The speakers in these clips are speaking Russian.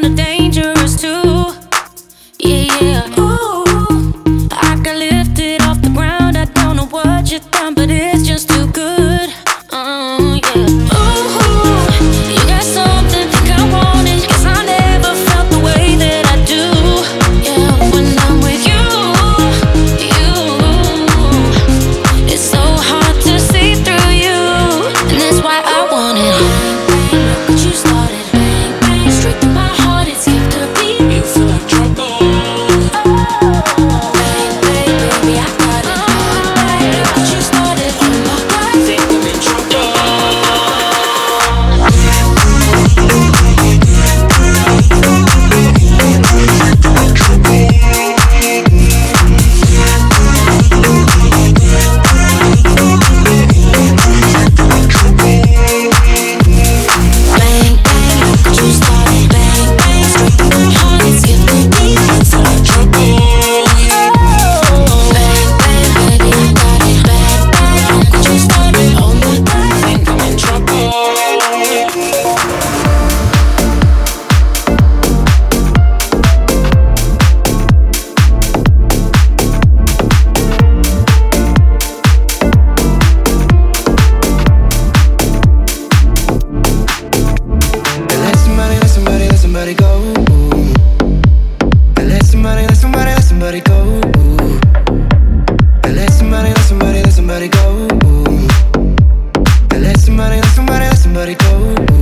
kinda dangerous too. Yeah, yeah. go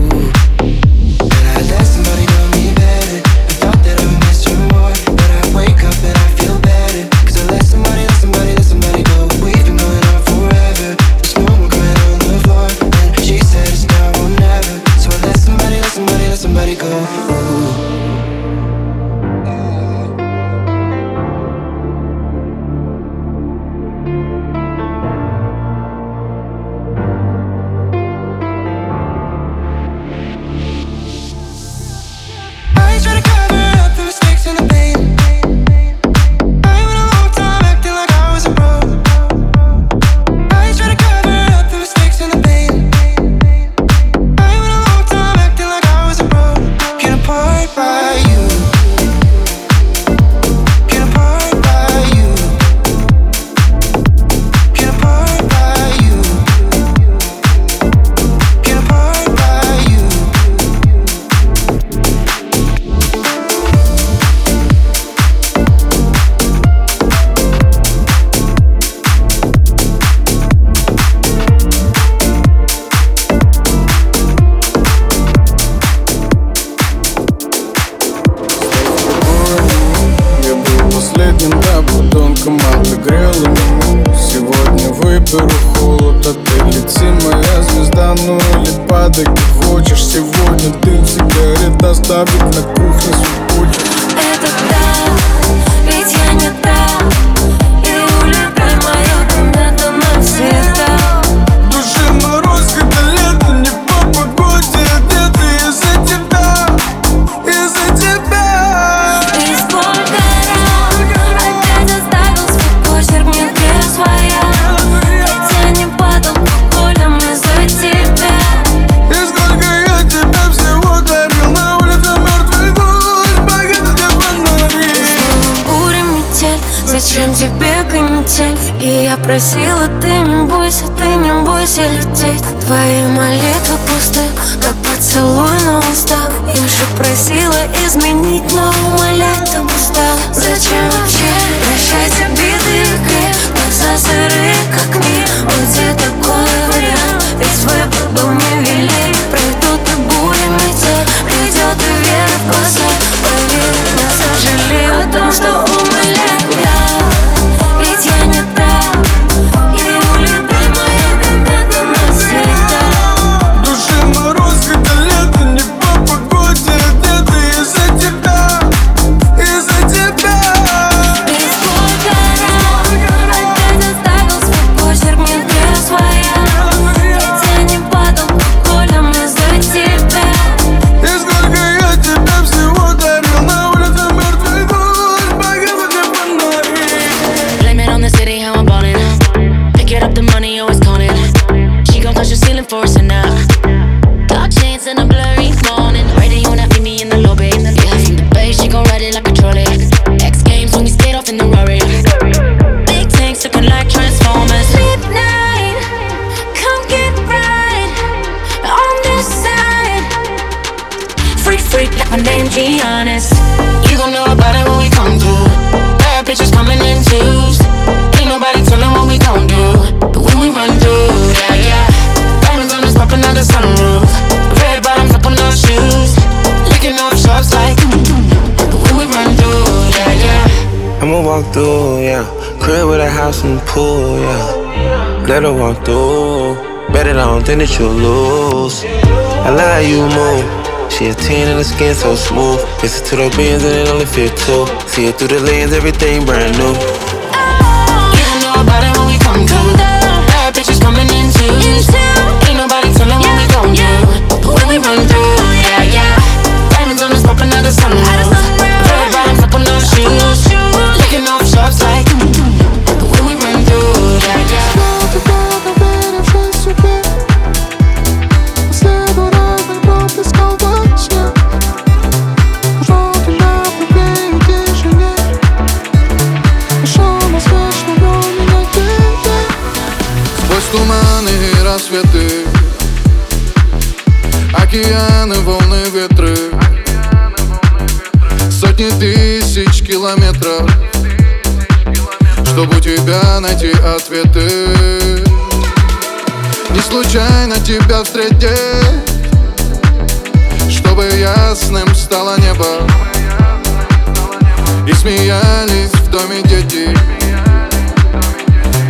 последним ободонком отогрела меня Сегодня выберу холод, а ты лети, моя звезда. Ну или падай, как хочешь. Сегодня ты сигарет оставит на кухне свой путь Это да, ведь я не та И я просила, ты не бойся, ты не бойся лететь. Твои молитвы пусты, как поцелуй на устах. Я же просила изменить, но умолять там устал Зачем be honest. You gon' know about it when we come through. Bad bitches coming in twos. Ain't nobody tellin' what we gon' do. But when we run through, yeah, yeah. Diamonds on us popping out the sunroof. Red bottoms up on those shoes. Licking off shots like. Mm, mm, mm. But when we run through, yeah, yeah. I'ma walk through, yeah. Crib with a house and pool, yeah. Let her walk through. Bet it, I don't think that you'll lose. I like how you move. She a 10 and the skin so smooth. Listen to the beans and it only fit two. See it through the lens, everything brand new. Oh. You don't know about it when we come through. Bad bitches coming in twos. Ain't nobody tellin' what we gon' do. When we run through, yeah, yeah. Diamonds on us popping out the. Океаны, волны, ветры. Сотни тысяч километров. Чтобы у тебя найти ответы. Не случайно тебя встретить. Чтобы ясным стало небо. И смеялись в доме дети.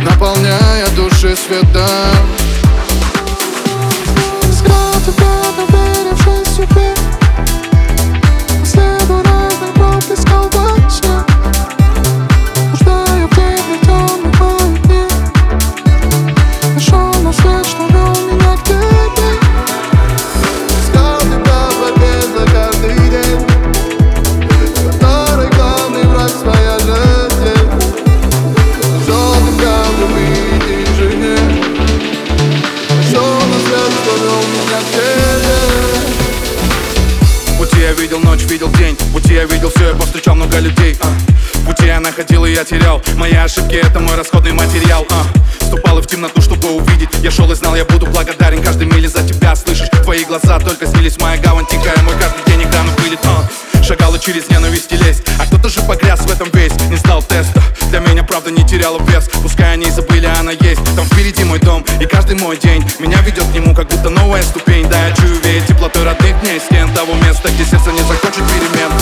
Наполняя души светом видел день. В пути я видел все, я повстречал много людей а. В пути я находил и я терял. Мои ошибки это мой расходный материал а. Ступал и в темноту, чтобы увидеть. Я шел и знал, я буду благодарен. Каждой миле за тебя Слышишь, твои глаза только снились. Моя гавань тихая, мой каждый день экраны пылит а. Шагал и через ненависть и лезть А кто-то же погряз в этом весь. Не сдал теста. Для меня правда не теряла вес. Пускай они забыли, она есть. Там впереди мой дом и каждый мой день. Меня ведет к нему, как будто новая ступень. Да, я того места, где сердце не захочет перемен